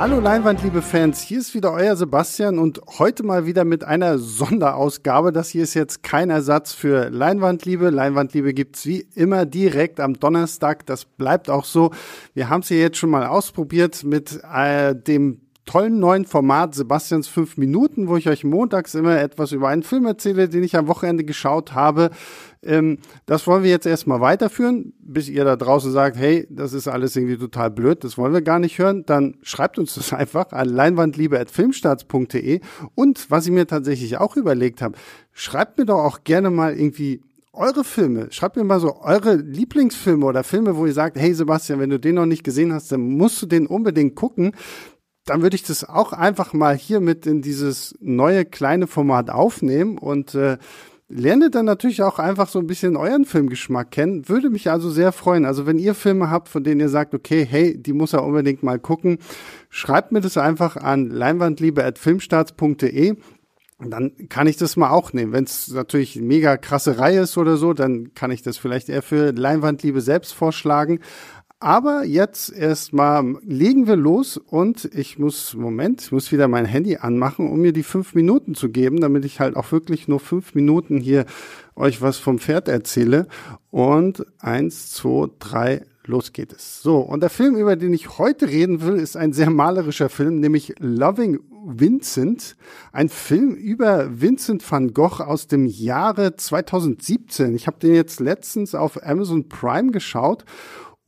Hallo Leinwand, liebe Fans, hier ist wieder euer Sebastian und heute mal wieder mit einer Sonderausgabe. Das hier ist jetzt kein Ersatz für Leinwandliebe. Leinwandliebe gibt's wie immer direkt am Donnerstag. Das bleibt auch so. Wir haben es hier jetzt schon mal ausprobiert mit äh, dem tollen neuen Format Sebastians 5 Minuten, wo ich euch montags immer etwas über einen Film erzähle, den ich am Wochenende geschaut habe. Ähm, das wollen wir jetzt erstmal weiterführen, bis ihr da draußen sagt, hey, das ist alles irgendwie total blöd, das wollen wir gar nicht hören. Dann schreibt uns das einfach an leinwandliebe.filmstarts.de. Und was ich mir tatsächlich auch überlegt habe, schreibt mir doch auch gerne mal irgendwie eure Filme. Schreibt mir mal so eure Lieblingsfilme oder Filme, wo ihr sagt, hey Sebastian, wenn du den noch nicht gesehen hast, dann musst du den unbedingt gucken. Dann würde ich das auch einfach mal hier mit in dieses neue kleine Format aufnehmen und äh, lerne dann natürlich auch einfach so ein bisschen euren Filmgeschmack kennen. Würde mich also sehr freuen. Also wenn ihr Filme habt, von denen ihr sagt, okay, hey, die muss er unbedingt mal gucken, schreibt mir das einfach an leinwandliebe.filmstarts.de. Dann kann ich das mal auch nehmen. Wenn es natürlich mega krasse Reihe ist oder so, dann kann ich das vielleicht eher für Leinwandliebe selbst vorschlagen. Aber jetzt erstmal legen wir los und ich muss, Moment, ich muss wieder mein Handy anmachen, um mir die fünf Minuten zu geben, damit ich halt auch wirklich nur fünf Minuten hier euch was vom Pferd erzähle. Und eins, zwei, drei, los geht es. So, und der Film, über den ich heute reden will, ist ein sehr malerischer Film, nämlich Loving Vincent. Ein Film über Vincent van Gogh aus dem Jahre 2017. Ich habe den jetzt letztens auf Amazon Prime geschaut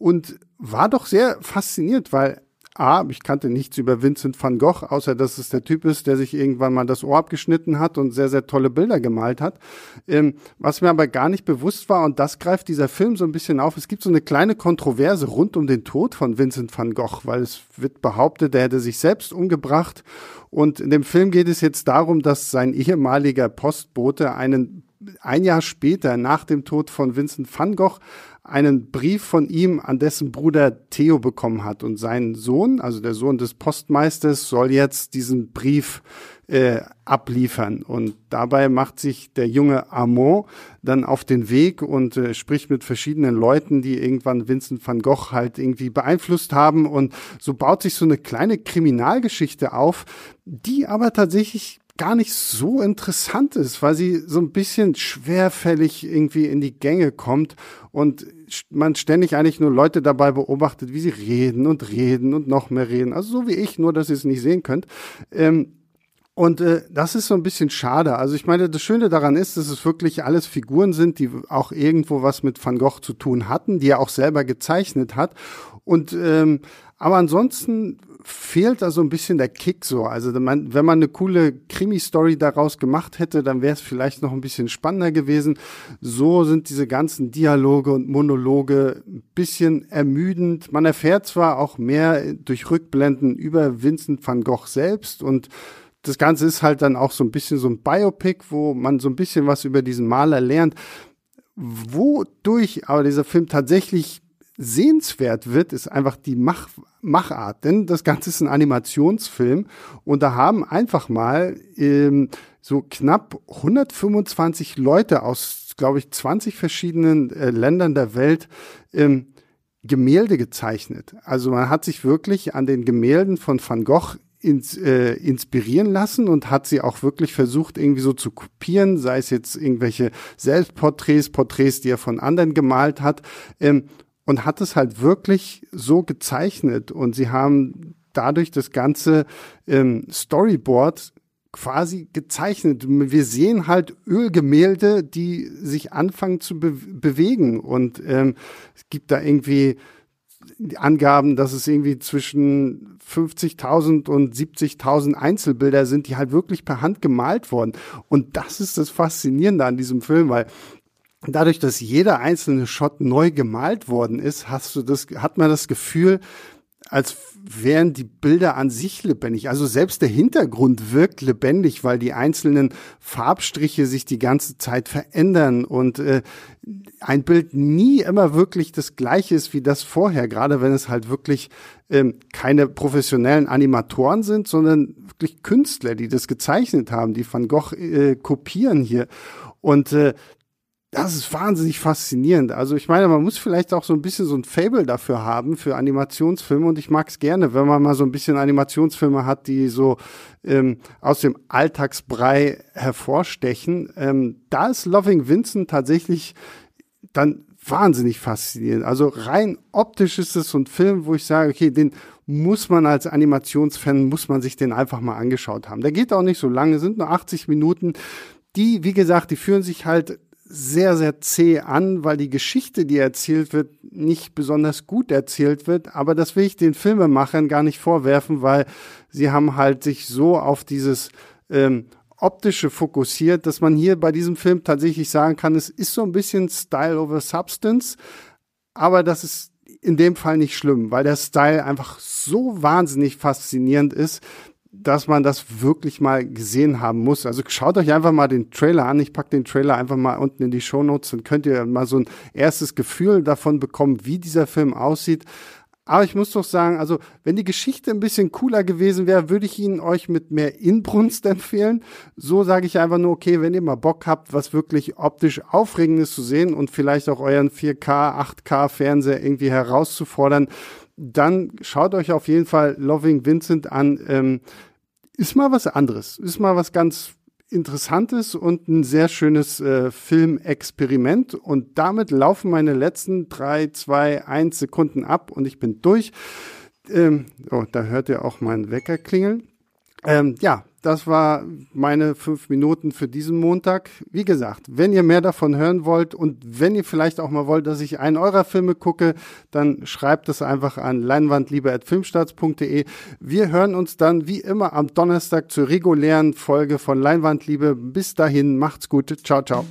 und war doch sehr fasziniert, weil A, ich kannte nichts über Vincent van Gogh, außer dass es der Typ ist, der sich irgendwann mal das Ohr abgeschnitten hat und sehr, sehr tolle Bilder gemalt hat. Ähm, was mir aber gar nicht bewusst war, und das greift dieser Film so ein bisschen auf, es gibt so eine kleine Kontroverse rund um den Tod von Vincent van Gogh, weil es wird behauptet, er hätte sich selbst umgebracht. Und in dem Film geht es jetzt darum, dass sein ehemaliger Postbote einen ein Jahr später, nach dem Tod von Vincent van Gogh, einen Brief von ihm an dessen Bruder Theo bekommen hat. Und sein Sohn, also der Sohn des Postmeisters, soll jetzt diesen Brief äh, abliefern. Und dabei macht sich der junge Armand dann auf den Weg und äh, spricht mit verschiedenen Leuten, die irgendwann Vincent van Gogh halt irgendwie beeinflusst haben. Und so baut sich so eine kleine Kriminalgeschichte auf, die aber tatsächlich gar nicht so interessant ist, weil sie so ein bisschen schwerfällig irgendwie in die Gänge kommt und man ständig eigentlich nur Leute dabei beobachtet, wie sie reden und reden und noch mehr reden. Also so wie ich, nur dass ihr es nicht sehen könnt. Ähm, und äh, das ist so ein bisschen schade. Also ich meine, das Schöne daran ist, dass es wirklich alles Figuren sind, die auch irgendwo was mit Van Gogh zu tun hatten, die er auch selber gezeichnet hat. Und ähm, aber ansonsten fehlt da so ein bisschen der Kick so. Also wenn man, wenn man eine coole Krimi-Story daraus gemacht hätte, dann wäre es vielleicht noch ein bisschen spannender gewesen. So sind diese ganzen Dialoge und Monologe ein bisschen ermüdend. Man erfährt zwar auch mehr durch Rückblenden über Vincent van Gogh selbst und das Ganze ist halt dann auch so ein bisschen so ein Biopic, wo man so ein bisschen was über diesen Maler lernt. Wodurch aber dieser Film tatsächlich sehenswert wird, ist einfach die Mach Machart. Denn das Ganze ist ein Animationsfilm und da haben einfach mal ähm, so knapp 125 Leute aus, glaube ich, 20 verschiedenen äh, Ländern der Welt ähm, Gemälde gezeichnet. Also man hat sich wirklich an den Gemälden von Van Gogh ins, äh, inspirieren lassen und hat sie auch wirklich versucht, irgendwie so zu kopieren, sei es jetzt irgendwelche Selbstporträts, Porträts, die er von anderen gemalt hat. Ähm, und hat es halt wirklich so gezeichnet und sie haben dadurch das ganze ähm, Storyboard quasi gezeichnet. Wir sehen halt Ölgemälde, die sich anfangen zu be bewegen und ähm, es gibt da irgendwie Angaben, dass es irgendwie zwischen 50.000 und 70.000 Einzelbilder sind, die halt wirklich per Hand gemalt wurden. Und das ist das Faszinierende an diesem Film, weil dadurch, dass jeder einzelne Shot neu gemalt worden ist, hast du das, hat man das Gefühl, als wären die Bilder an sich lebendig. Also selbst der Hintergrund wirkt lebendig, weil die einzelnen Farbstriche sich die ganze Zeit verändern und äh, ein Bild nie immer wirklich das gleiche ist wie das vorher, gerade wenn es halt wirklich ähm, keine professionellen Animatoren sind, sondern wirklich Künstler, die das gezeichnet haben, die Van Gogh äh, kopieren hier. Und äh, das ist wahnsinnig faszinierend. Also ich meine, man muss vielleicht auch so ein bisschen so ein Fable dafür haben, für Animationsfilme. Und ich mag es gerne, wenn man mal so ein bisschen Animationsfilme hat, die so ähm, aus dem Alltagsbrei hervorstechen. Ähm, da ist Loving Vincent tatsächlich dann wahnsinnig faszinierend. Also rein optisch ist es so ein Film, wo ich sage, okay, den muss man als Animationsfan, muss man sich den einfach mal angeschaut haben. Der geht auch nicht so lange, sind nur 80 Minuten. Die, wie gesagt, die führen sich halt sehr, sehr zäh an, weil die Geschichte, die erzählt wird, nicht besonders gut erzählt wird. Aber das will ich den Filmemachern gar nicht vorwerfen, weil sie haben halt sich so auf dieses ähm, optische fokussiert, dass man hier bei diesem Film tatsächlich sagen kann, es ist so ein bisschen Style over Substance, aber das ist in dem Fall nicht schlimm, weil der Style einfach so wahnsinnig faszinierend ist, dass man das wirklich mal gesehen haben muss. Also schaut euch einfach mal den Trailer an. Ich pack den Trailer einfach mal unten in die Show Notes, dann könnt ihr mal so ein erstes Gefühl davon bekommen, wie dieser Film aussieht. Aber ich muss doch sagen, also wenn die Geschichte ein bisschen cooler gewesen wäre, würde ich ihn euch mit mehr Inbrunst empfehlen. So sage ich einfach nur, okay, wenn ihr mal Bock habt, was wirklich optisch Aufregendes zu sehen und vielleicht auch euren 4K, 8K Fernseher irgendwie herauszufordern, dann schaut euch auf jeden Fall Loving Vincent an. Ähm, ist mal was anderes, ist mal was ganz interessantes und ein sehr schönes äh, Filmexperiment. Und damit laufen meine letzten drei, zwei, eins Sekunden ab und ich bin durch. Ähm, oh, da hört ihr auch meinen Wecker klingeln. Ähm, ja, das war meine fünf Minuten für diesen Montag. Wie gesagt, wenn ihr mehr davon hören wollt und wenn ihr vielleicht auch mal wollt, dass ich einen eurer Filme gucke, dann schreibt es einfach an leinwandliebe.filmstarts.de. Wir hören uns dann wie immer am Donnerstag zur regulären Folge von Leinwandliebe. Bis dahin, macht's gut. Ciao, ciao.